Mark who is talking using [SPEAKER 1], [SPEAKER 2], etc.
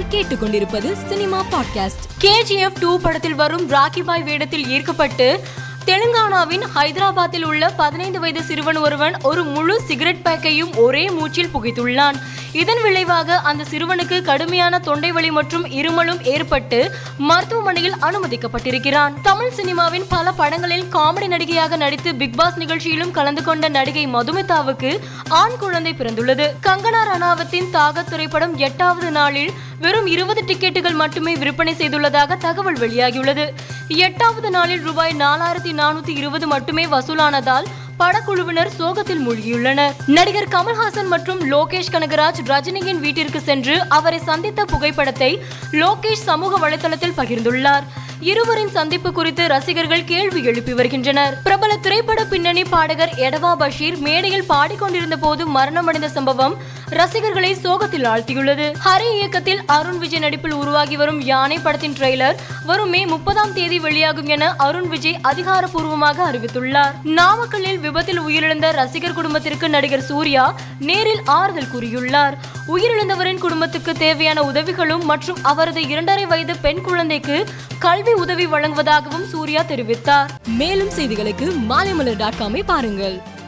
[SPEAKER 1] நீங்கள் கேட்டுக்கொண்டிருப்பது cinema podcast.
[SPEAKER 2] KGF two படத்தில் வரும் ராக்கி பாய் வேடத்தில் ஈர்க்கப்பட்டு தெலுங்கானாவின் ஹைதராபாத்தில் உள்ள பதினைந்து வயது சிறுவன் ஒருவன் ஒரு முழு சிகரெட் பேக்கையும் ஒரே மூச்சில் புகைத்துள்ளான். இதன் விளைவாக அந்த சிறுவனுக்கு கடுமையான தொண்டை வலி மற்றும் இருமலும் ஏற்பட்டு மருத்துவமனையில் அனுமதிக்கப்பட்டிருக்கிறான். தமிழ் சினிமாவின் பல படங்களில் காமெடி நடிகையாக நடித்து பிக் பாஸ் நிகழ்ச்சியிலும் கலந்து கொண்ட நடிகை மதுமிதாவுக்கு ஆண் குழந்தை பிறந்துள்ளது. கங்கனா ரணாவத்தின் தாகத் திரைப்படம் எட்டாவது நாளில் வெறும் இருபது டிக்கெட்டுகள் மட்டுமே விற்பனை செய்துள்ளதாக தகவல் வெளியாகியுள்ளது. எட்டாவது நாளில் ரூபாய் நாலாயிரத்தி நானூத்தி இருபது மட்டுமே வசூலானதால் படக்குழுவினர் சோகத்தில் மூழ்கியுள்ளனர். நடிகர் கமல்ஹாசன் மற்றும் லோகேஷ் கனகராஜ் ரஜினியின் வீட்டிற்கு சென்று அவரை சந்தித்த புகைப்படத்தை லோகேஷ் சமூக வலைதளத்தில் பகிர்ந்துள்ளார். இருவரின் சந்திப்பு குறித்து ரசிகர்கள் கேள்வி எழுப்பி வருகின்றனர். பிரபல திரைப்பட பின்னணி பாடகர் எடவா பஷீர் மேடையில் பாடிக்கொண்டிருந்த போது மரணமடைந்த சம்பவம் ரசிகர்களை சோகத்தில் ஆழ்த்தியுள்ளது. ஹரி இயக்கத்தில் அருண் விஜய் நடிப்பில் உருவாகி வரும் யானை படத்தின் ட்ரெய்லர் வரும் மே முப்பதாம் தேதி வெளியாகும் என அருண் விஜய் அதிகாரப்பூர்வமாக அறிவித்துள்ளார். நாமக்கல்லில் விபத்தில் உயிரிழந்த ரசிகர் குடும்பத்திற்கு நடிகர் சூர்யா நேரில் ஆறுதல் கூறியுள்ளார். உயிரிழந்தவரின் குடும்பத்துக்கு தேவையான உதவிகளும் மற்றும் அவரது இரண்டரை வயது பெண் குழந்தைக்கு கல்வி உதவி வழங்குவதாகவும் சூர்யா தெரிவித்தார்.
[SPEAKER 1] மேலும் செய்திகளுக்கு மாலைமலர் டாட் காமை பாருங்கள்.